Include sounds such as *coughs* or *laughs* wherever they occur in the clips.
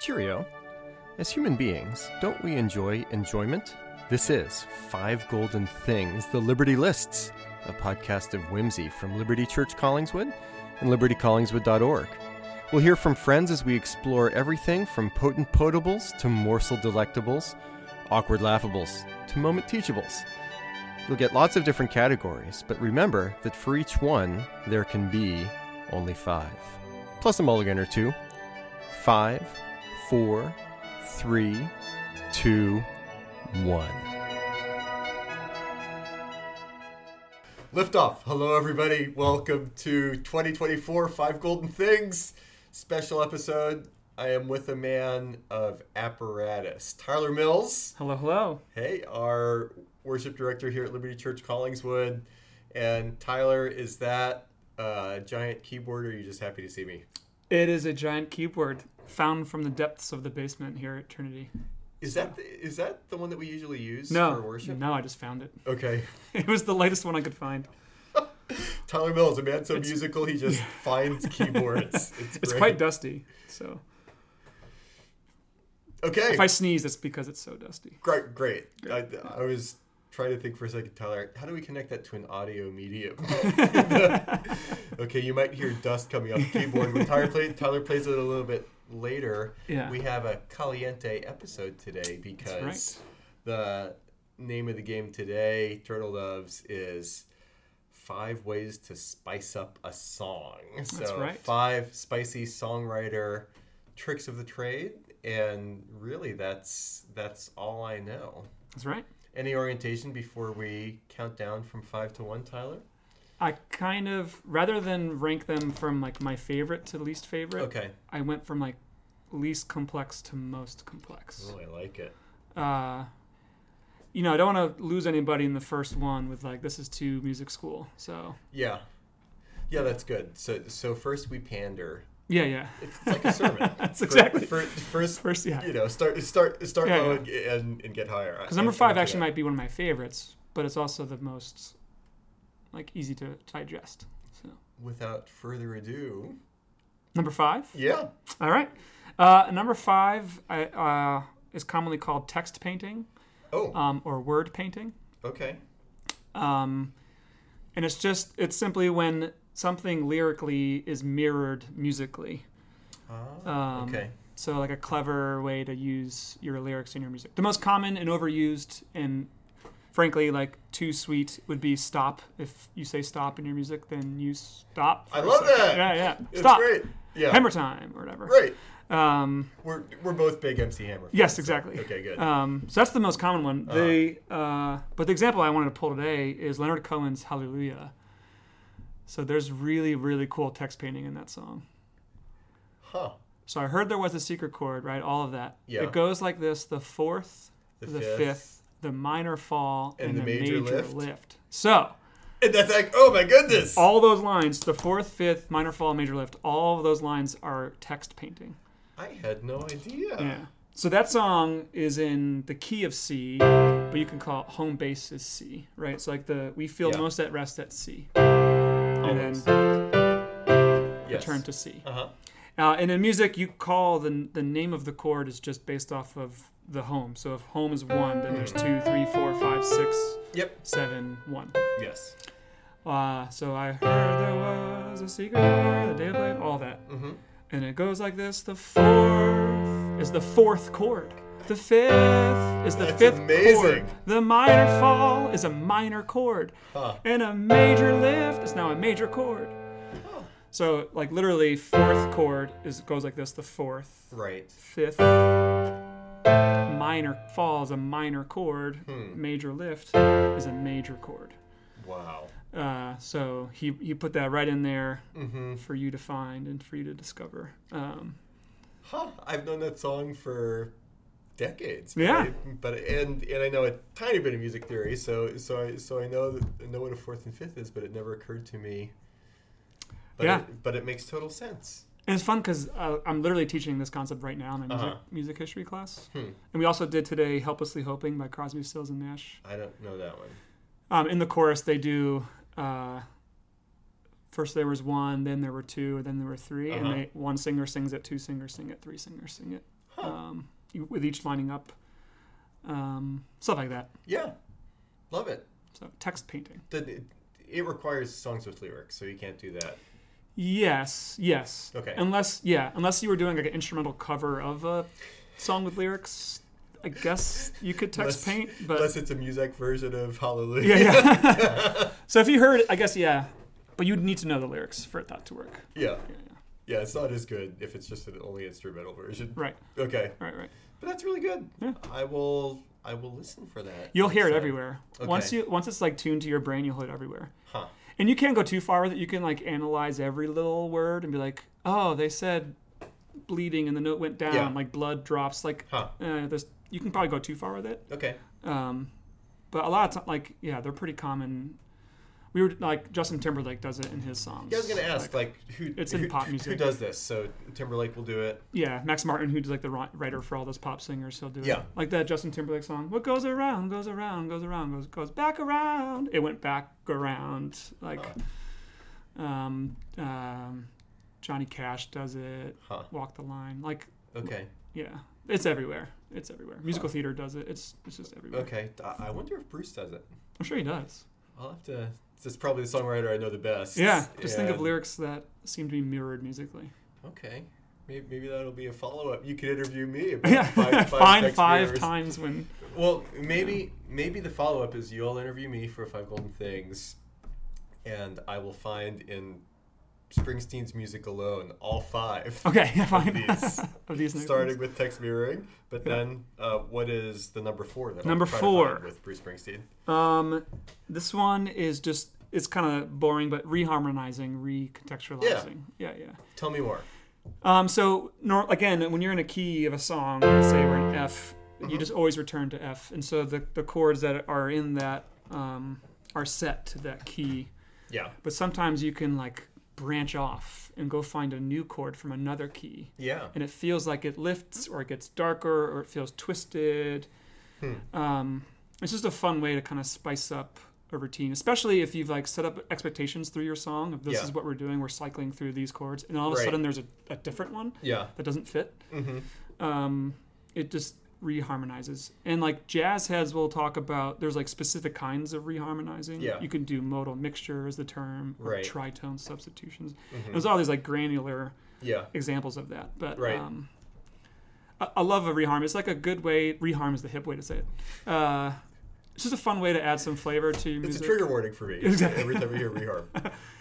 Cheerio. As human beings, don't we enjoy enjoyment? This is Five Golden Things, the Liberti Lists, a podcast of whimsy from Liberti Church Collingswood and liberticollingswood.org. We'll hear from friends as we explore everything from potent potables to morsel delectables, awkward laughables to moment teachables. You'll get lots of different categories, but remember that for each one, there can be only five. Plus a mulligan or two. Five, four, three, two, one. Liftoff. Hello, everybody. Welcome to 2024 Five Golden Things special episode. I am with a man of apparatus, Tyler Mills. Hello, hello. Hey, our worship director here at Liberti Church Collingswood. And Tyler, is that a giant keyboard or are you just happy to see me? It is a giant keyboard found from the depths of the basement here at Trinity. Is that the, is that the one that we usually use No, for worship? no, I just found it. Okay. *laughs* It was the latest one I could find. *laughs* Tyler Mills, a man so It's- musical he just *laughs* finds keyboards. It's, It's quite dusty, so okay. if I sneeze, it's because it's so dusty. Great, great. I, I was trying to think for a second, Tyler. How do we connect that to an audio medium? *laughs* *laughs* okay, you might hear dust coming off the keyboard. When Tyler, play, Tyler plays it a little bit later, Yeah, we have a caliente episode today because right. the name of the game today, Turtle Doves, is five ways to spice up a song. That's so right. five spicy songwriter tricks of the trade, and really that's that's all I know. that's right. Any orientation before we count down from five to one, Tyler? I kind of rather than rank them from like my favorite to least favorite, Okay. I went from like least complex to most complex. Oh, I like it. Uh, you know, I don't want to lose anybody in the first one with like this is to music school. So Yeah. Yeah, that's good. So so first we pander. Yeah, yeah, It's like a sermon. *laughs* that's Fir- exactly. fir- first First, yeah. you know, start start start Yeah, low yeah. And, and, and get higher. Because number five actually might be one of my favorites, but it's also the most like easy to digest. So Without further ado, number five. yeah. All right. Uh, number five uh, is commonly called text painting Oh, um, or word painting, okay. um, and it's just it's simply when something lyrically is mirrored musically. Ah, Um, okay. So like a clever way to use your lyrics in your music. The most common and overused and frankly like too sweet would be stop. If you say stop in your music, then you stop. I love that. Yeah, yeah. It's stop. great. Yeah. Hammer time or whatever. Right. Um, We're we're both big MC Hammer. fans, yes, so- exactly. Okay, good. Um, so that's the most common one. Uh-huh. The uh, but the example I wanted to pull today is Leonard Cohen's Hallelujah. So there's really really cool text painting in that song. huh. So I heard there was a secret chord, right? All of that. Yeah. It goes like this: the fourth, The, the, fifth. fifth. the minor fall, And and, the the, major major, lift. lift. So And that's like, oh my goodness. all those lines, the fourth, fifth, minor fall, major lift, all of those lines are text painting. I had no idea. Yeah. So that song is in the key of C, but you can call it home base is C, right? So like the we feel Yeah. most at rest at C, and then yes. return to C. Uh huh. Uh, and in music, you call the the name of the chord is just based off of the home. So if home is one, then there's two, three, four, five, six, Yep. seven, one. Yes. Uh, so I heard there was a secret chord, the day played, all that, Mm-hmm. and it goes like this: the fourth is the fourth chord. The fifth is the That's fifth amazing. chord. The minor fall is a minor chord. Huh. And a major lift is now a major chord. Oh. So, like literally, fourth chord is goes like this: the fourth, Right. fifth, minor fall is a minor chord. Hmm. Major lift is a major chord. Wow. Uh, so he he put that right in there Mm-hmm. for you to find and for you to discover. Um, Huh. I've known that song for decades. Yeah. right? But and and I know a tiny bit of music theory, so so I so I know that, I know what a fourth and fifth is, but it never occurred to me. But Yeah. It, but it makes total sense. and it's fun because uh, I'm literally teaching this concept right now in my music, Uh-huh. music history class. Hmm. And we also did today "Helplessly Hoping" by Crosby, Stills, and Nash. I don't know that one. Um, in the chorus, they do. Uh, first there was one, then there were two, and then there were 3 Uh-huh. and they one singer sings it, two singers sing it, three singers sing it. um, with each lining up, um, stuff like that. Yeah, love it. So text painting. The, it, requires songs with lyrics, so you can't do that. Yes, yes. Okay. Unless, yeah, unless you were doing like an instrumental cover of a song with lyrics, I guess you could text Unless- paint. But Unless it's a music version of Hallelujah. yeah, yeah. *laughs* so if you heard I guess yeah, but you'd need to know the lyrics for that to work. yeah. Yeah, yeah. It's not as good if it's just an only instrumental version. Right, Okay, right, right. but that's really good. Yeah. I will. I will listen for that. You'll hear it time. everywhere. Once you once it's like tuned to your brain, you'll hear it everywhere. Huh. And you can't go too far with it. You can like analyze every little word and be like, oh, they said bleeding and the note went down, Yeah. like blood drops. Like, Huh. uh, there's you can probably go too far with it. Okay. Um, but a lot of times, like, yeah, they're pretty common. We were like Justin Timberlake does it in his songs. Yeah, I was gonna ask, Like, like, who? it's in who, pop Who does this? So Timberlake will do it. yeah, Max Martin, who's like the writer for all those pop singers, he'll do Yeah. it. Like that Justin Timberlake song. What goes around, goes around, goes around, goes goes back around. It went back around. Like, um, um, Johnny Cash does it. Huh. Walk the line. Like, Okay. yeah, it's everywhere. It's everywhere. Musical theater does it. It's it's just everywhere. Okay. I wonder if Bruce does it. I'm sure he does. I'll have to. This is probably the songwriter I know the best. Yeah, just think of lyrics that seem to be mirrored musically. Okay. Maybe, maybe that'll be a follow up. You could interview me *laughs* about Yeah, five, five *laughs* find five times when. Well, maybe maybe the follow up is you'll interview me for five golden things, and I will find in Springsteen's music alone all five. *laughs* Okay, yeah, fine. these. *laughs* of these Starting with text mirroring, but Yeah. then uh, what is the number four that Number I'll try to four. with Bruce Springsteen? Um, this one is just it's kind of boring, but reharmonizing, recontextualizing. Yeah, yeah. Tell me more. Um, so nor- again, when you're in a key of a song, say we're in F, you just always return to F, and so the the chords that are in that um, are set to that key. Yeah. But sometimes you can like branch off and go find a new chord from another key. Yeah. and it feels like it lifts or it gets darker or it feels twisted. Hmm. Um, it's just a fun way to kind of spice up a routine, especially if you've like set up expectations through your song. If this Yeah. is what we're doing, we're cycling through these chords, and all of a Right. sudden there's a, a different one Yeah. that doesn't fit. Mm-hmm. Um, it just reharmonizes. And like jazz heads will talk about there's like specific kinds of reharmonizing. Yeah. You can do modal mixture is the term, or Right. tritone substitutions. Mhm. There's all these like granular Yeah. examples of that. But Right. um, I, I love a reharm. It's like a good way. Reharm is the hip way to say it. Uh, it's just a fun way to add some flavor to your It's music. a trigger warning for me. *laughs* Exactly. Every time we hear reharm.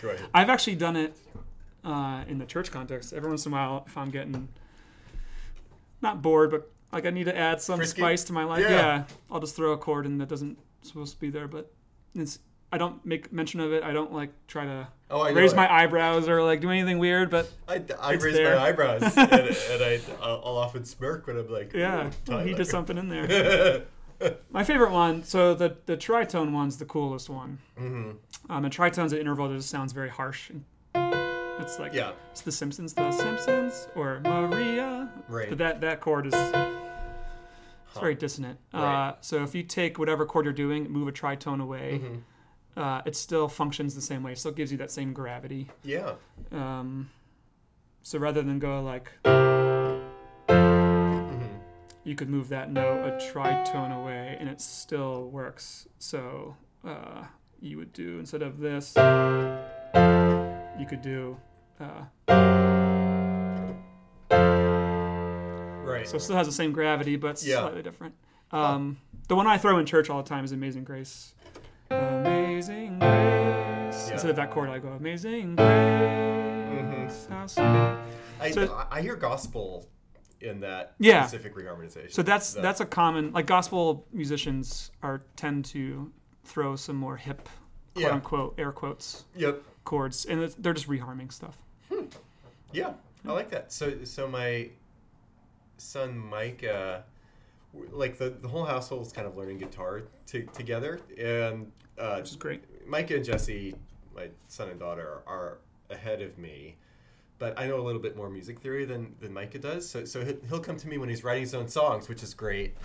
Go ahead. *laughs* I've actually done it uh, in the church context. Every once in a while, if I'm getting not bored, but like I need to add some Frisky? spice to my life, Yeah. yeah. I'll just throw a chord in that doesn't supposed to be there. But it's I don't make mention of it. I don't like try to Oh, I raise it. my eyebrows or like do anything weird. But I, I raise there. my eyebrows *laughs* and, and I, I'll often smirk when I'm like, yeah, "Ooh, he did something in there. *laughs* My favorite one, so the the tritone one's the coolest one. Mm-hmm. Um, and tritone's an interval that just sounds very harsh. And it's like Yeah. it's The Simpsons, The Simpsons, or Maria. Right. But that that chord is it's very dissonant. Right. Uh, so if you take whatever chord you're doing, move a tritone away, Mhm. uh, it still functions the same way. It still gives you that same gravity. Yeah. Um, so rather than go like Mhm. you could move that note a tritone away and it still works. So uh, you would do instead of this, you could do. Right. so it still has the same gravity, but it's Yeah. slightly different. Um, the one I throw in church all the time is Amazing Grace. Amazing Grace. Yeah. Instead of that chord, I go Amazing Grace. Sweet. I, so- I hear gospel in that Yeah. specific reharmonization. So that's The- that's a common like gospel musicians are tend to throw some more hip quote Yeah. unquote air quotes Yep. chords and they're just reharming stuff. Yeah, I like that. So, so my son Mike, uh, like the the whole household is kind of learning guitar to, together, and uh, Which is great. Micah and Jesse, my son and daughter, are ahead of me. But I know a little bit more music theory than, than Micah does. So, so he'll- he'll come to me when he's writing his own songs, which is great,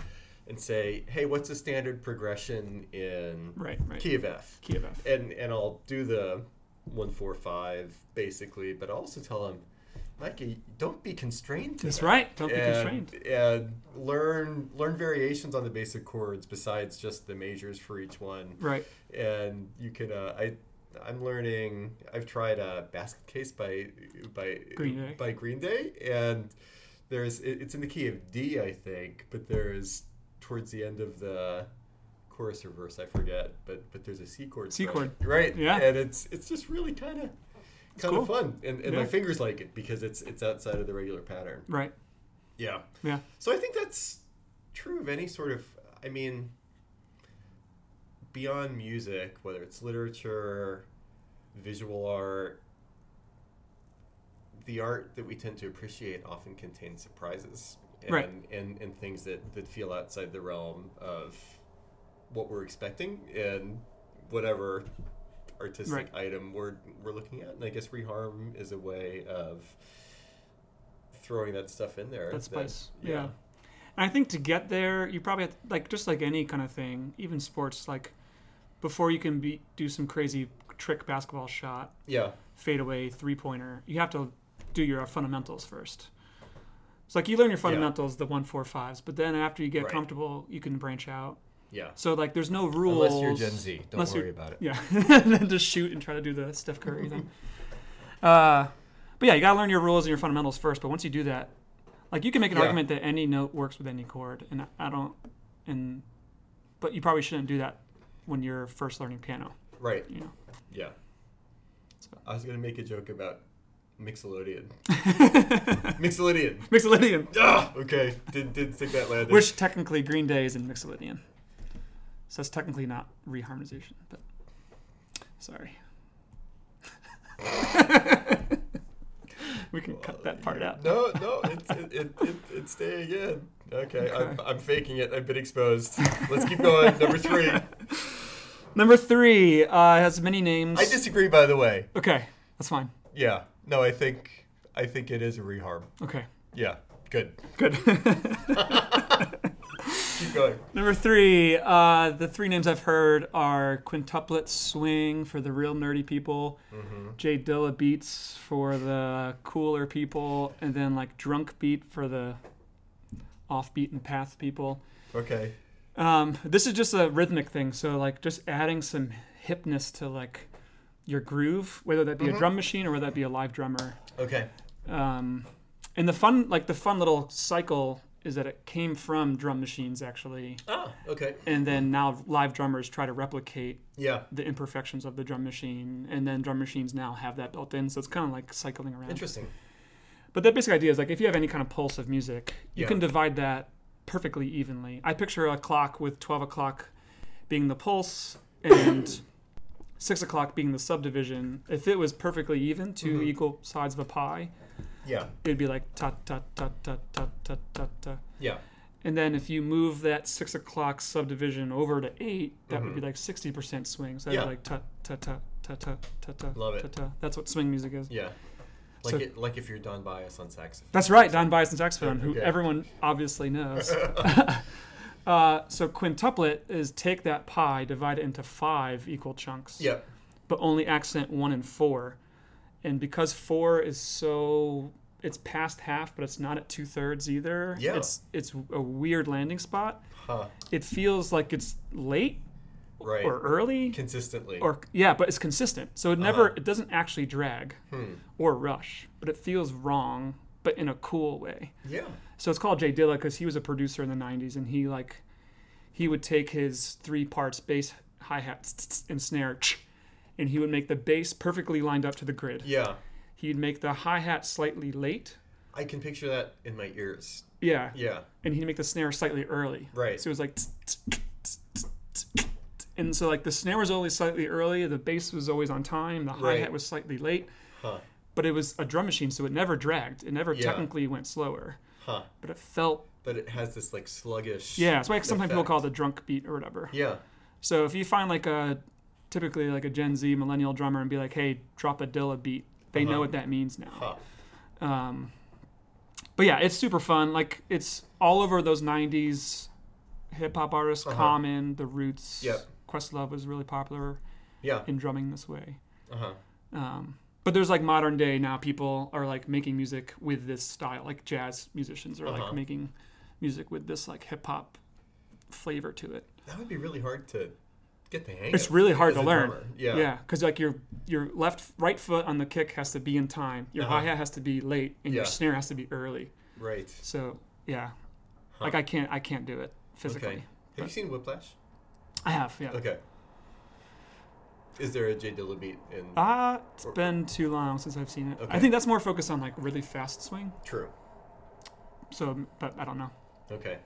and say, "Hey, what's the standard progression in Right, right. key of F?" Key of F. and and I'll do the one four five basically, but I'll also tell him, Mikey, don't be constrained. To That's that. right. Don't be constrained. And learn learn variations on the basic chords besides just the majors for each one. Right. And you can. Uh, I I'm learning. I've tried a basket case by by Green Day. by Green Day, and there's it's in the key of D, I think, but there's towards the end of the chorus or verse, I forget, but but there's a C chord. C chord. right? Yeah. and it's it's just really kind of kind cool. of fun, and, and Yeah. my fingers like it because it's it's outside of the regular pattern. Right. Yeah. Yeah. So I think that's true of any sort of. I mean, beyond music, whether it's literature, visual art, the art that we tend to appreciate often contains surprises and Right. and, and things that, that feel outside the realm of what we're expecting and whatever artistic Right. item we're, we're looking at. And I guess reharm is a way of throwing that stuff in there. That that- spice. Yeah. And I think to get there, you probably have to, like just like any kind of thing, even sports, like before you can be do some crazy trick basketball shot, Yeah. fadeaway three pointer, you have to do your uh, fundamentals first. It's like you learn your fundamentals, the one four fives, but then after you get Right. comfortable, you can branch out. Yeah. So like, there's no rules. Unless you're Gen Z, don't worry about it. Yeah, and *laughs* then just shoot and try to do the Steph Curry thing. Uh, but yeah, you gotta learn your rules and your fundamentals first. But once you do that, like you can make an Yeah. argument that any note works with any chord, and I don't. And but you probably shouldn't do that when you're first learning piano. Right. You know. Yeah. So. I was gonna make a joke about Mixolydian. *laughs* Mixolydian. Mixolydian, Ah, okay. Did did think that landed. which technically Green Day is in Mixolydian, so that's technically not reharmonization. But sorry. we can cut that part out. No, no, it's it, it, it, it's staying in. Okay, I'm, I'm faking it. I've been exposed. Let's keep going. Number three. *laughs* Number three uh, has many names. I disagree, by the way. Okay, that's fine. Yeah. No, I think I think it is a reharm. Okay, Yeah. Good. good. *laughs* Keep going. Number three, uh, the three names I've heard are Quintuplet Swing for the real nerdy people, Mm-hmm. Jay Dilla Beats for the cooler people, and then like Drunk Beat for the offbeat and path people. Okay. Um, this is just a rhythmic thing, so like just adding some hipness to like your groove, whether that be Mm-hmm. a drum machine or whether that be a live drummer. Okay. um, and the fun like the fun little cycle is that it came from drum machines actually Ah. Okay. and then now live drummers try to replicate Yeah. the imperfections of the drum machine and then drum machines now have that built in so it's kind of like cycling around Interesting. but the basic idea is like if you have any kind of pulse of music you Yeah. can divide that perfectly evenly i picture a clock with 12 o'clock being the pulse and *coughs* 6 o'clock being the subdivision if it was perfectly even 2 Mhm. equal sides of a pie Yeah. it'd be like ta ta ta ta ta ta ta ta. Yeah. And then if you move that six o'clock subdivision over to eight, that would be Mhm. like sixty percent swing. So that'd Yeah. be like ta ta ta ta ta ta ta. Love it. Ta, ta. That's what swing music is. Yeah. Like So- it, like if you're Don Byas on saxophone. That's right, Don Bison saxophone, who Okay. everyone obviously knows. uh, so quintuplet is take that pie, divide it into five equal chunks. Yeah. but only accent one and four. And because four is so it's past half, but it's not at two thirds either. Yeah. It's it's a weird landing spot. Huh. It feels like it's late Right. or early. Consistently. Or yeah, but it's consistent. So it never Uh-huh. it doesn't actually drag hmm. or rush, but it feels wrong, but in a cool way. Yeah. So it's called Jay Dilla because he was a producer in the '90s, and he like he would take his three parts bass, hi hat, and snare, and he would make the bass perfectly lined up to the grid. Yeah. He'd make the hi hat slightly late, I can picture that in my ears. yeah, Yeah. and he'd make the snare slightly early. Right. So it was like, and so like the snare was always slightly early, the bass was always on time, the hi hat was slightly late, Huh. but it was a drum machine, so it never dragged. It never Yeah. technically went slower, Huh. but it felt But it has this like sluggish. yeah. That's why sometimes people call it a drunk beat or whatever. Yeah. So if you find like a typically like a Gen Z millennial drummer and be like, "Hey, drop a Dilla beat," they know Uh-huh. what that means now. Huh. Um, but yeah, it's super fun. Like it's all over those '90s hip hop artists, Uh-huh. Common, The Roots. Yep. Questlove was really popular Yeah. in drumming this way. Uh huh. Um, But there's like modern day now people are like making music with this style, like jazz musicians are Uh-huh. like making music with this like hip hop flavor to it. That would be really hard to get the hang of it. It's really hard to learn. drummer. Yeah. Yeah, because like your your left right foot on the kick has to be in time, your Uh-huh. hi hat has to be late, and your snare has to be early. Right. So yeah, Huh. like I can't I can't do it physically. Okay. Have you seen Whiplash? I have yeah. Okay. Is there a Jay Dilla beat in? Ah, it's Or- been too long since I've seen it. Okay. I think that's more focused on like really fast swing. True. So, but I don't know. Okay.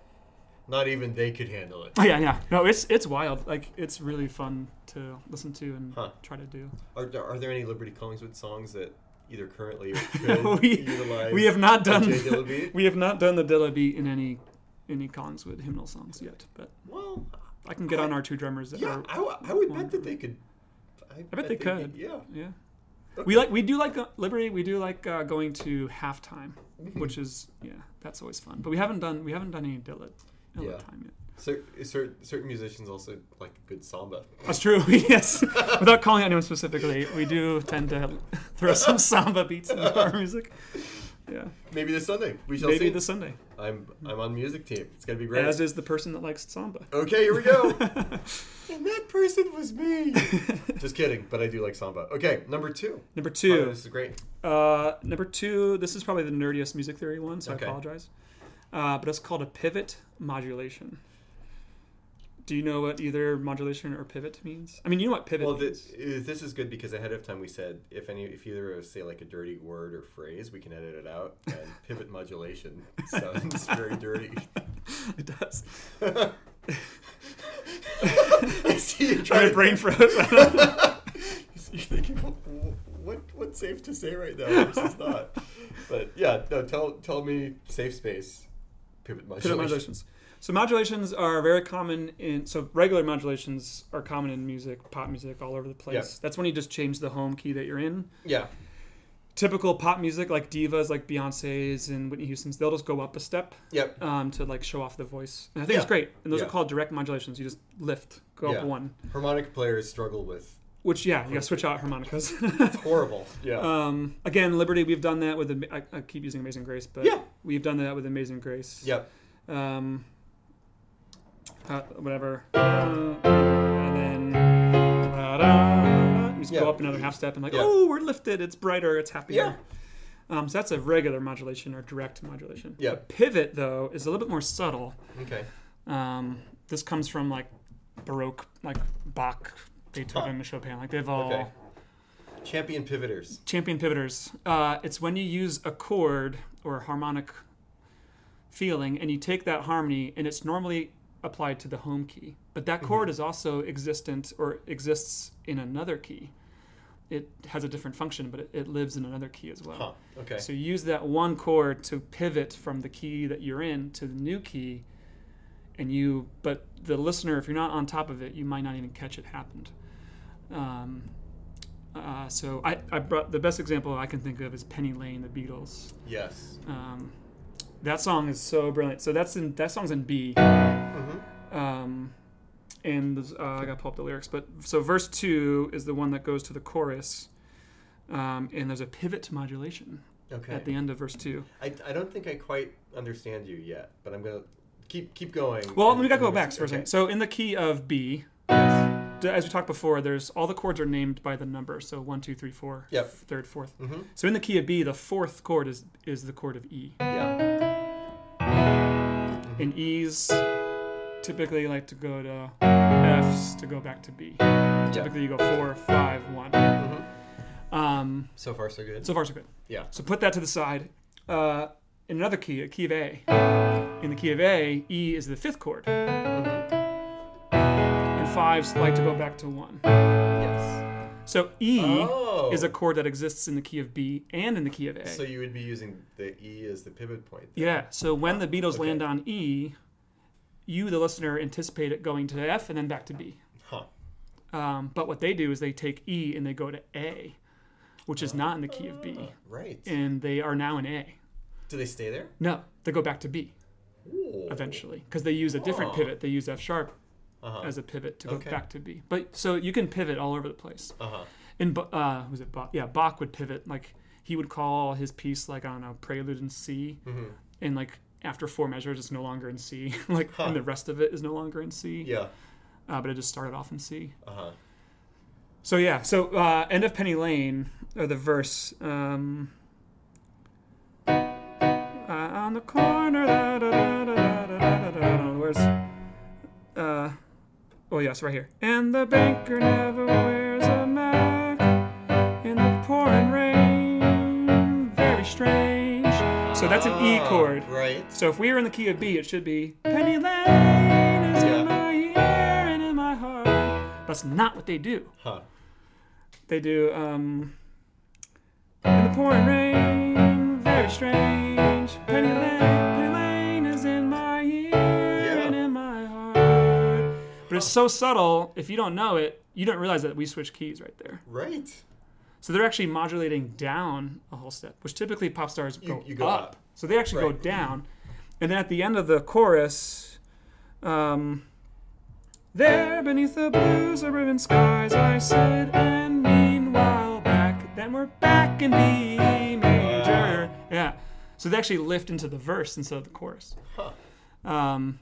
Not even they could handle it. Oh *laughs* yeah, yeah. No, it's it's wild. Like it's really fun to listen to and Huh. try to do. Are, there- are there any Liberti Collingswood songs that either currently or *laughs* could we, utilize? we have not done Dilla *laughs* we have not done the Dilla beat in any any Collingswood hymnal songs yet. But Well, I can get on our two drummers. That yeah, are, I, I would bet that they could. I, bet they they'd could. yeah. yeah. Okay. We like we do like uh, Liberti. We do like uh, going to halftime, Mhm. which is yeah, that's always fun. But we haven't done we haven't done any Dilla, Dilla Yeah. time yet. Cer- cer- certain musicians also like a good samba. That's true. *laughs* yes, *laughs* without calling anyone specifically, we do tend to *laughs* throw some samba beats into our music. Yeah, Maybe this Sunday we shall maybe see. this Sunday. I'm I'm on music team. It's gonna be great. As is the person that likes samba. Okay, here we go. and that person was me. Just kidding, but I do like samba. Okay, number two. Number Oh, two. this is great. Uh, number two. This is probably the nerdiest music theory one, so Okay. I apologize. Uh, but it's called a pivot modulation. Do you know what either modulation or pivot means? I mean, you know what pivot Well, means. this, this is good because ahead of time we said if any if either of us say like a dirty word or phrase, we can edit it out. And *laughs* pivot modulation sounds very dirty. *laughs* it does. *laughs* I see you trying to brain froze. You're thinking, "Wh- what what's safe to say right now versus not? But yeah, no. Tell tell me safe space. Pivot modulation. Pivot modulations. So modulations are very common in so regular modulations are common in music, pop music, all over the place. Yeah. That's when you just change the home key that you're in. Yeah. Typical pop music like divas like Beyonce's and Whitney Houston's, they'll just go up a step Yep. um, to like show off the voice. And I think it's great. And those Yeah. are called direct modulations. You just lift, go Yeah. up one. Harmonic players struggle with. Which yeah, you gotta switch out harmonicas. *laughs* It's horrible. Yeah. um, again, Liberti, we've done that with. I, I keep using Amazing Grace, but Yeah. we've done that with Amazing Grace. yep. um, uh, whatever, uh, and then da-da, you just Yeah. go up another half step and like, Yeah. oh, we're lifted, it's brighter, it's happier. Yeah. Um, so that's a regular modulation or direct modulation. Yeah. Pivot though is a little bit more subtle. Okay. Um, this comes from like Baroque, like Bach, Beethoven, Chopin. Like they've all Okay. Champion pivoters. champion pivoters. Uh, it's when you use a chord or a harmonic feeling and you take that harmony and it's normally applied to the home key. But that chord Mm-hmm. is also existent or exists in another key. It has a different function, but it, it lives in another key as well. Huh. Okay. So you use that one chord to pivot from the key that you're in to the new key, and you. But the listener, if you're not on top of it, you might not even catch it happened. Um, uh, so I, I brought the best example I can think of is Penny Lane, the Beatles. Yes. Um, that song is so brilliant. So that's in that song's in B. Mm-hmm. Um, and uh, I got to pull up the lyrics, but so verse two is the one that goes to the chorus, um, and there's a pivot to modulation Okay. at the end of verse two. I, I don't think I quite understand you yet, but I'm gonna keep keep going. Well, and- we gotta go back for a second. So in the key of B, Yes. As we talked before, there's all the chords are named by the number. So one, two, three, four, Yep. third, fourth. Mm-hmm. So in the key of B, the fourth chord is is the chord of E. Yeah. And E's typically like to go to F's to go back to B. Typically you go four, five, one. Mm-hmm. Um, So far, so good. so far so good. Yeah. So put that to the side. Uh, in another key, a key of A. In the key of A, E is the fifth chord. And fives like to go back to one. Yes. So E Oh. is a chord that exists in the key of B and in the key of A. So you would be using the E as the pivot point. then. yeah. So when the Beatles Okay. land on E, you, the listener, anticipate it going to F and then back to B. Huh. Um, but what they do is they take E and they go to A, which is not in the key of B, Right. and they are now in A. Do they stay there? No, they go back to B Ooh. eventually because they use a different pivot. They use F sharp uh-huh. as a pivot to go okay. back to B. But so you can pivot all over the place. Uh-huh. And uh, was it Bach? Yeah, Bach would pivot. Like he would call his piece like I don't know, prelude in C, mm-hmm. and like after four measures, it's no longer in C. like huh. and the rest of it is no longer in C. Yeah. Uh, but it just started off in C. Uh-huh. So yeah, so uh, end of Penny Lane or the verse. Um, on the corner, da, da, da, where's uh, oh yes, right here. And the banker never wears a mac in the pouring rain. Very strange. So that's an E Ah, chord. Right. So if we were in the key of B, it should be Penny Lane is Yeah. in my ear and in my heart. That's not what they do. Huh. They do um in the pouring rain, very strange. Penny Lane it's so subtle. If you don't know it, you don't realize that we switch keys right there. Right. So they're actually modulating down a whole step, which typically pop stars go, you go up. up. So they actually Right. go down. And then at the end of the chorus, um, there beneath the blue suburban skies I sit, and meanwhile back, then we're back in B major. Yeah. So they actually lift into the verse instead of the chorus. Huh. Um,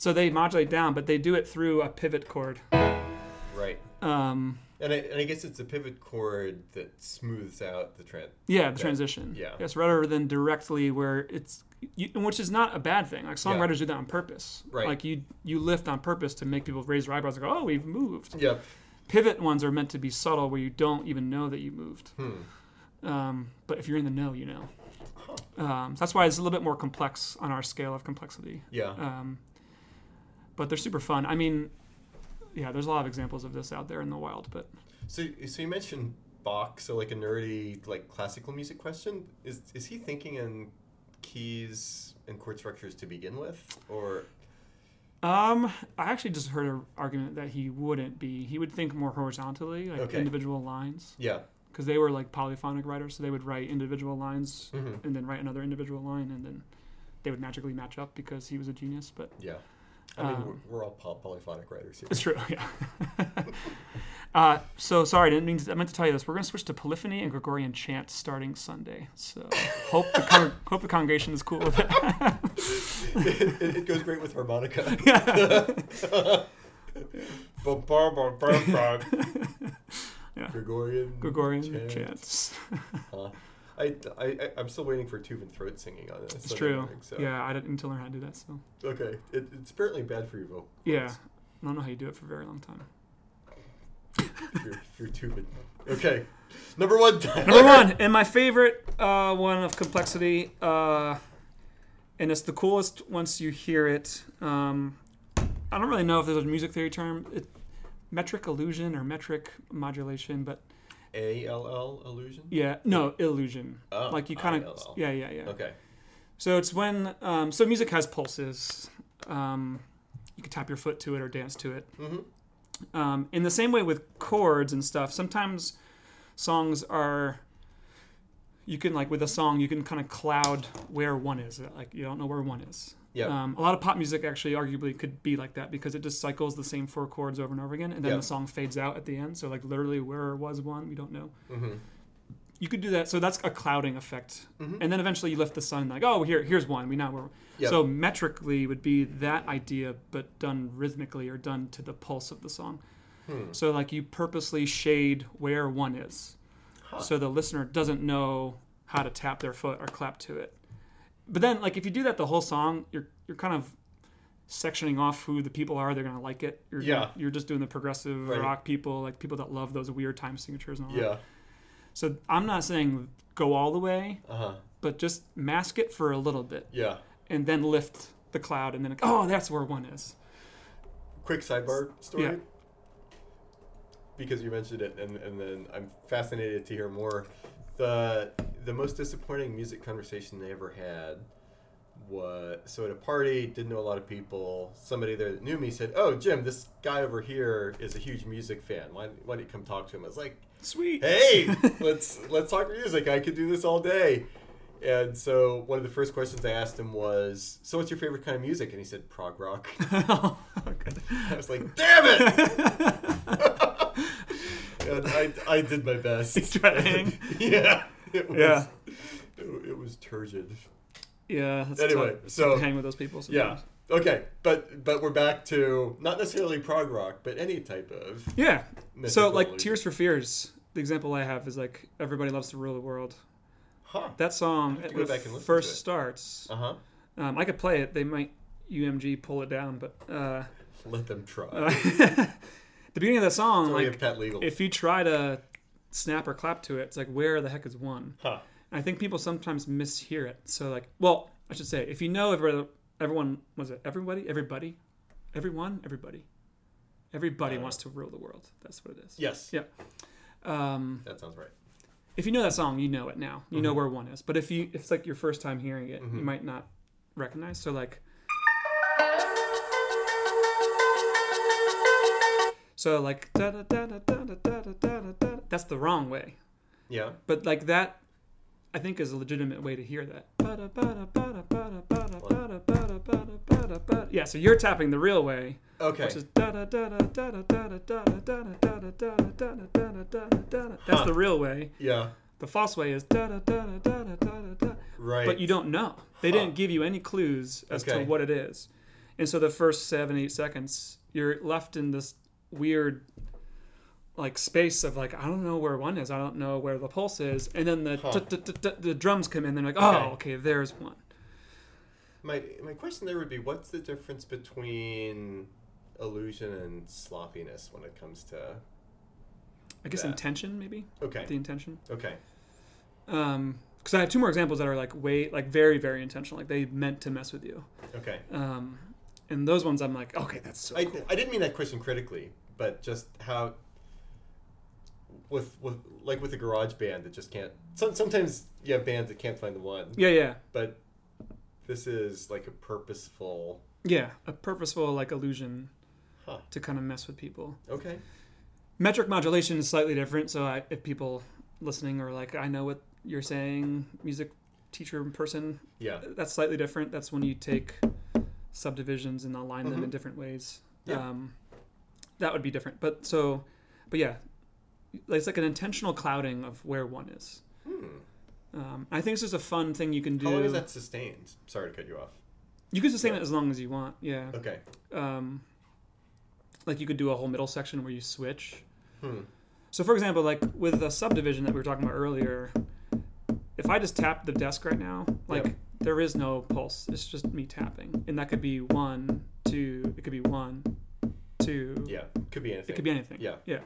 so they modulate down, but they do it through a pivot chord. Right. Um, And I, and I guess it's a pivot chord that smooths out the trend. Yeah, the Yeah. transition. Yeah. Yes, rather than directly where it's, you, which is not a bad thing. Like songwriters do that on purpose. Right. Like you, you lift on purpose to make people raise their eyebrows and go, "Oh, we've moved." Yep. Pivot ones are meant to be subtle, where you don't even know that you moved. Hmm. Um, but if you're in the know, you know. Um, that's why it's a little bit more complex on our scale of complexity. Yeah. Um, but they're super fun. I mean, yeah, there's a lot of examples of this out there in the wild. But So, so you mentioned Bach, so like a nerdy, like classical music question. Is is he thinking in keys and chord structures to begin with, or Um, I actually just heard an argument that he wouldn't be. He would think more horizontally, like Okay. individual lines, yeah? because they were like polyphonic writers, so they would write individual lines Mm-hmm. and then write another individual line, and then they would magically match up because he was a genius. But Yeah. I mean, Um, we're, we're all poly- polyphonic writers here. it's true, *laughs* yeah. *laughs* uh, so sorry, I didn't mean to, I meant to tell you this. We're going to switch to polyphony and Gregorian chant starting Sunday. So hope the con- *laughs* hope the congregation is cool with it. it, it- it goes great with harmonica. Yeah. Gregorian. Gregorian chants. chants. Huh. I, I, I'm still waiting for Tuvan throat singing on this. It's true. morning, so. Yeah, I didn't need to learn how to do that. So Okay. It, it's apparently bad for your vocal. yeah, I don't know how you do it for a very long time. You're, you're. Okay. Number one. Number one, *laughs* and my favorite uh, one of complexity, uh, and it's the coolest once you hear it. Um, I don't really know if there's a music theory term, it, metric illusion or metric modulation, but A L L illusion. yeah, no illusion. Oh, like you kind of, yeah, yeah, yeah. Okay. So it's when, um, so music has pulses. Um, you can tap your foot to it or dance to it. Mm-hmm. Um, in the same way with chords and stuff, sometimes songs are. You can like with a song, you can kind of cloud where one is. Like you don't know where one is. Yeah. Um, a lot of pop music actually, arguably, could be like that because it just cycles the same four chords over and over again, and then Yeah. the song fades out at the end. So like literally, where was one? We don't know. mm-hmm. You could do that. So that's a clouding effect, Mhm. and then eventually you lift the sun. Like oh, here, here's one. We now we're Yep. so metrically would be that idea, but done rhythmically or done to the pulse of the song. Hmm. So like you purposely shade where one is, Huh. so the listener doesn't know how to tap their foot or clap to it. But then like if you do that the whole song, you're you're kind of sectioning off who the people are. They're gonna like it. You're, Yeah. You're just doing the progressive Right. rock people, like people that love those weird time signatures and all that. Yeah. So I'm not saying go all the way, Uh huh. but just mask it for a little bit Yeah. and then lift the cloud and then oh that's where one is. Quick sidebar story. Yeah. Because you mentioned it, and, and then I'm fascinated to hear more. The the most disappointing music conversation they ever had was so at a party, didn't know a lot of people. Somebody there that knew me said, "Oh, Jim, this guy over here is a huge music fan. Why, why don't you come talk to him?" I was like, Sweet. hey, *laughs* let's let's talk music. I could do this all day. And so one of the first questions I asked him was, "So what's your favorite kind of music?" And he said, "Prog rock." *laughs* Oh. I was like, "Damn it!" *laughs* And I, I did my best. He's trying. yeah. *laughs* It was, Yeah. It, it was turgid. Yeah. That's Anyway, so- hang with those people. Yeah. Okay, but but we're back to not necessarily prog rock, but any type of. Yeah. So like. Tears for Fears, the example I have is like Everybody Loves to Rule the World. Huh. That song have to it back and first starts. Uh huh. Um, I could play it. They might UMG pull it down, but uh, Let them try. uh, *laughs* the beginning of the song, like have pet legal. if you try to snap or clap to it, it's like where the heck is one? huh. I think people sometimes mishear it. So like, well, I should say, if you know everybody, everyone was it everybody, everybody, everyone, everybody, everybody Uh, wants to rule the world. That's what it is. Yes. Yeah. Um, That sounds right. if you know that song, you know it now. You know Mhm. where one is. But if you, if it's like your first time hearing it, Mhm. you might not recognize. So like. So like da da da da da da da da da da. That's the wrong way. Yeah. But like that, I think is a legitimate way to hear that. Yeah, so you're tapping the real way, Okay. which is that's the real way. yeah. The false way is Right. but you don't know. They didn't give you any clues as to what it is. And so the first seven, eight seconds, you're left in this weird like space of like I don't know where one is, I don't know where the pulse is, and then the Huh. t- t- t- the drums come in. They're like, Okay. oh, okay, there's one. My my question there would be, what's the difference between illusion and sloppiness when it comes to? I guess That. intention, maybe Okay. the intention. Okay. Um, because I have two more examples that are like way like very very intentional, like they meant to mess with you. Okay. Um, and those ones I'm like, okay, that's so I, cool. I didn't mean that question critically, but just how with with like with the garage band that just can't. Some, sometimes you have bands that can't find the one, Yeah, yeah, but this is like a purposeful. yeah. A purposeful like illusion Huh. to kind of mess with people. Okay. Metric modulation is slightly different. So I, if people listening are like, I know what you're saying, music teacher person, Yeah. that's slightly different. That's when you take subdivisions and align them in Mhm. different ways. Yeah. Um, that would be different. But so, but yeah, it's like an intentional clouding of where one is. Hmm. Um, I think it's just a fun thing you can do. How long is that sustained? Sorry to cut you off. You can sustain Yeah. it as long as you want. Yeah. Okay. Um, like you could do a whole middle section where you switch. Hmm. So, for example, like with the subdivision that we were talking about earlier, if I just tap the desk right now, like Yep. there is no pulse. It's just me tapping, and that could be one, two. It could be one, two. Yeah. Could be anything. It could be anything. Yeah. Yeah.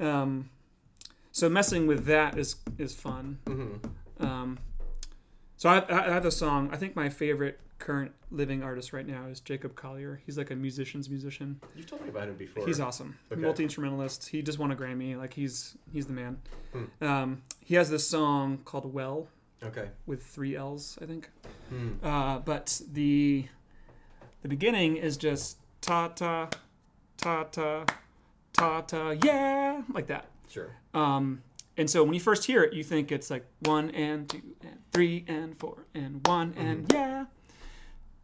Um, so messing with that is is fun. Mm-hmm. Um, so I, I have a song. I think my favorite current living artist right now is Jacob Collier. He's like a musician's musician. You've told me about him before. He's awesome. Okay. Multi instrumentalist. He just won a Grammy. Like he's he's the man. Hmm. Um, he has this song called "Well" Okay. with three L's, I think. Hmm. Uh, but the the beginning is just ta ta ta ta ta ta yeah like that. Sure. Um, and so when you first hear it, you think it's like one and two and three and four and one and yeah.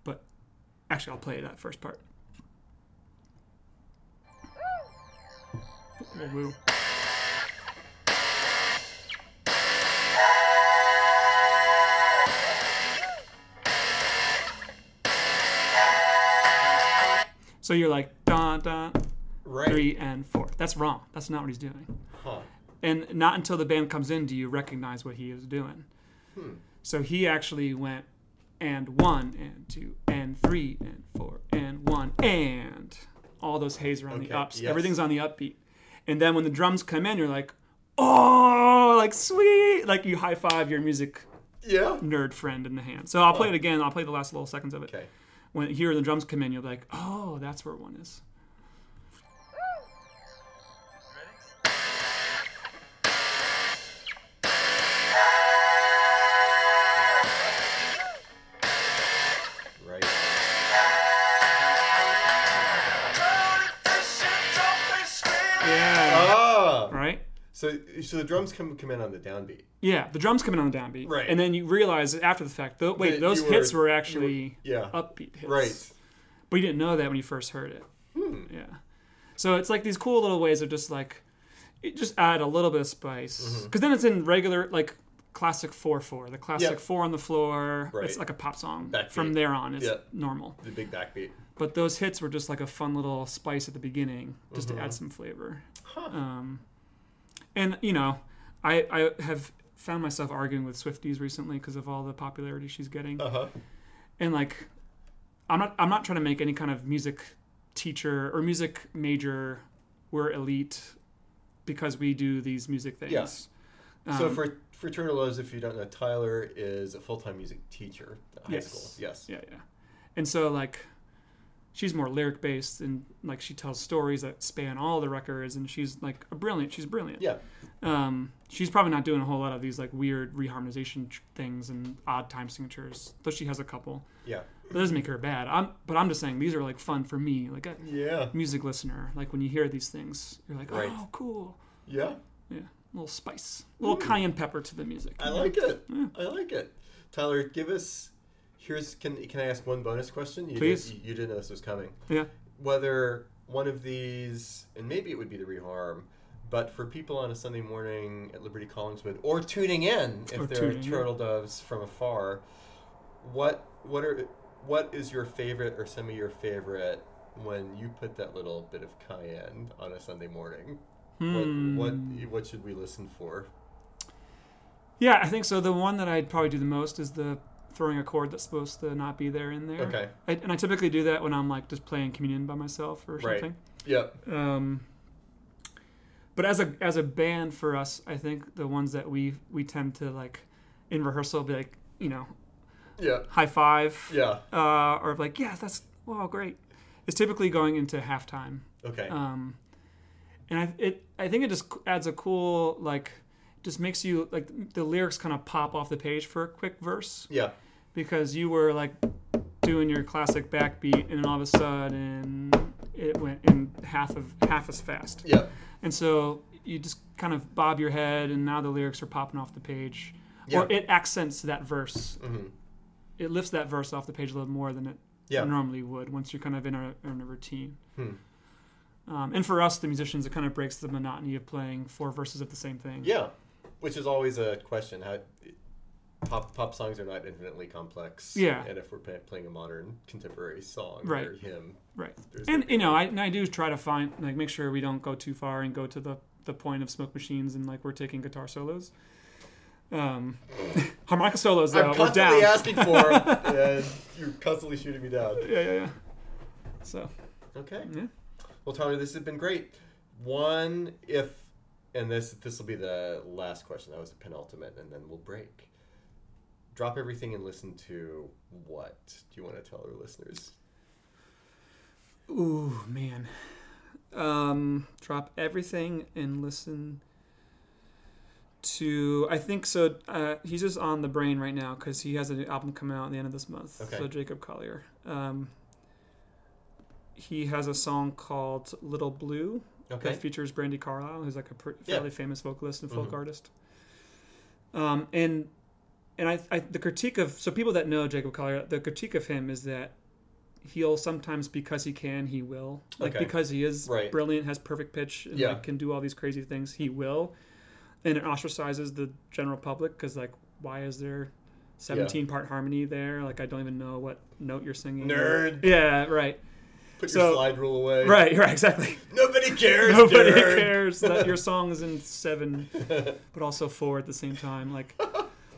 But actually, I'll play that first part. So you're like dun dun Right. three and four. That's wrong. That's not what he's doing. Huh. And not until the band comes in do you recognize what he is doing. Hmm. So he actually went and one and two and three and four and one and all those haze are on the ups. yes. Everything's on the upbeat. And then when the drums come in, you're like, oh, like sweet. Like you high five your music Yeah. nerd friend in the hand. So I'll play it again. I'll play the last little seconds of it. Okay. When hear the drums come in, you'll be like, oh, that's where one is. So the drums come come in on the downbeat. Yeah, the drums come in on the downbeat, Right. And then you realize after the fact, though, wait, That those were- hits were actually Yeah. upbeat hits, Right. But you didn't know that when you first heard it. Hmm. Yeah. So it's like these cool little ways of just like it just add a little bit of spice because then it's in regular like classic four four, the classic Mm-hmm. Yep. four on the floor. Right. It's like a pop song. Backbeat. From there on, it's Yep. normal. The big backbeat. But those hits were just like a fun little spice at the beginning, just Mm-hmm. to add some flavor. Um, and you know, I I have found myself arguing with Swifties recently because of all the popularity she's getting, Uh huh. and like, I'm not I'm not trying to make any kind of music teacher or music major. We're elite because we do these music things. Yeah. so Um, for for Turtle Loves, if you don't know, Tyler is a full time music teacher at high Yes. school. Yes. Yeah, yeah. And so like she's more lyric based and like she tells stories that span all the records and she's like a brilliant she's brilliant. Yeah. Um she's probably not doing a whole lot of these like weird reharmonization tr- things and odd time signatures, though she has a couple. Yeah. That doesn't make her bad. I'm but I'm just saying these are like fun for me, like a Yeah. music listener. Like when you hear these things, you're like, Right. "Oh, cool." Yeah. Yeah. A little spice. A little cayenne pepper to the music. I like it. I like it. Tyler, give us. Here's can can I ask one bonus question? You Please. Did, you, you didn't know this was coming. Yeah. Whether one of these, and maybe it would be the reharm, but for people on a Sunday morning at Liberti Collingswood or tuning in if Or they're in. turtle doves from afar, what what are what is your favorite or some of your favorite when you put that little bit of cayenne on a Sunday morning? Hmm. What what what should we listen for? Yeah, I think so. The one that I'd probably do the most is the throwing a chord that's supposed to not be there in there. Okay. I, and I typically do that when I'm like just playing communion by myself or something. Right. Yep. Um, but as a as a band for us, I think the ones that we we tend to like in rehearsal be like you know Yeah. high five Yeah. uh, or like yeah that's wow great. It's typically going into halftime. Okay. Um, and I it I think it just adds a cool like just makes you like the lyrics kind of pop off the page for a quick verse yeah. because you were like doing your classic backbeat and then all of a sudden it went in half of half as fast Yeah. and so you just kind of bob your head and now the lyrics are popping off the page Yeah. or it accents that verse hmm it lifts that verse off the page a little more than it Yeah. normally would once you're kind of in a, in a routine Hmm. um, and for us the musicians it kind of breaks the monotony of playing four verses of the same thing Yeah. Which is always a question. How pop pop songs are not infinitely complex. Yeah. And if we're play, playing a modern contemporary song Right. or hymn, right and you know I, and I do try to find like make sure we don't go too far and go to the the point of smoke machines and like we're taking guitar solos um *laughs* harmonica solos though I'm constantly down asking for, *laughs* and you're constantly shooting me down. yeah yeah yeah so Okay. yeah Well, Tyler, this has been great. One, if, and this this will be the last question. That was the penultimate, and then we'll break. Drop everything and listen to what? Do you want to tell our listeners? ooh man um drop everything and listen to I think so. Uh, he's just on the brain right now because he has an album coming out at the end of this month. Okay. So Jacob Collier. Um, he has a song called "Little Blue" Okay. that features Brandi Carlile, who's like a pr- Yeah. fairly famous vocalist and folk Mhm. artist. Um, and and I, I the critique of so people that know Jacob Collier, the critique of him is that he'll sometimes because he can he will like Okay. because he is Right. brilliant has perfect pitch and Yeah. like, can do all these crazy things he will and it ostracizes the general public because like why is there 17 part harmony there like i don't even know what note you're singing Nerd. yeah right Put So- your slide rule away. right right exactly Nobody cares. nobody nerd. cares that *laughs* your song is in seven *laughs* but also four at the same time like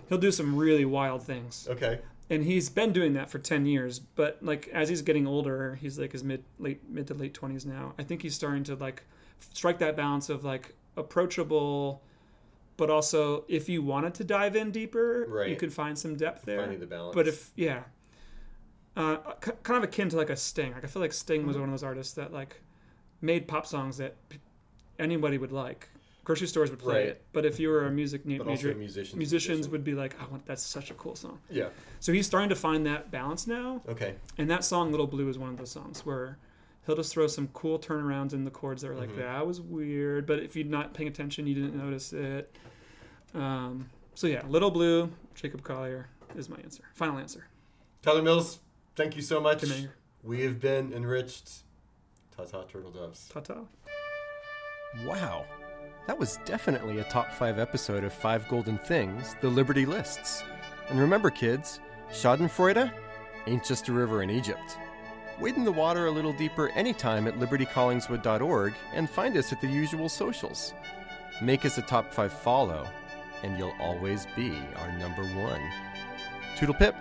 he'll do some really wild things Okay. and he's been doing that for 10 years but like as he's getting older he's like his mid late mid to late 20s now i think he's starting to like strike that balance of like approachable but also if you wanted to dive in deeper you could find some depth there Finding the balance. but if yeah uh, k- kind of akin to like a sting like i feel like sting was one of those artists that like made pop songs that p- anybody would like grocery stores would play Right. it but if you were a music na- major musicians. musicians would be like, "Oh, that's such a cool song." Yeah. So he's starting to find that balance now, Okay. and that song "Little Blue" is one of those songs where he'll just throw some cool turnarounds in the chords that are like, Mhm. "That was weird," but if you're not paying attention, you didn't notice it. Um, so yeah, "Little Blue," Jacob Collier is my answer. Final answer. Tyler Mills, thank you so much. We have been enriched. Ta ta, turtle doves. Ta ta. Wow. That was definitely a top five episode of Five Golden Things, the Liberti Lists. And remember, kids, Schadenfreude ain't just a river in Egypt. Wade in the water a little deeper anytime at liberticollingswood.org and find us at the usual socials. Make us a top five follow, and you'll always be our number one. Toodle pip.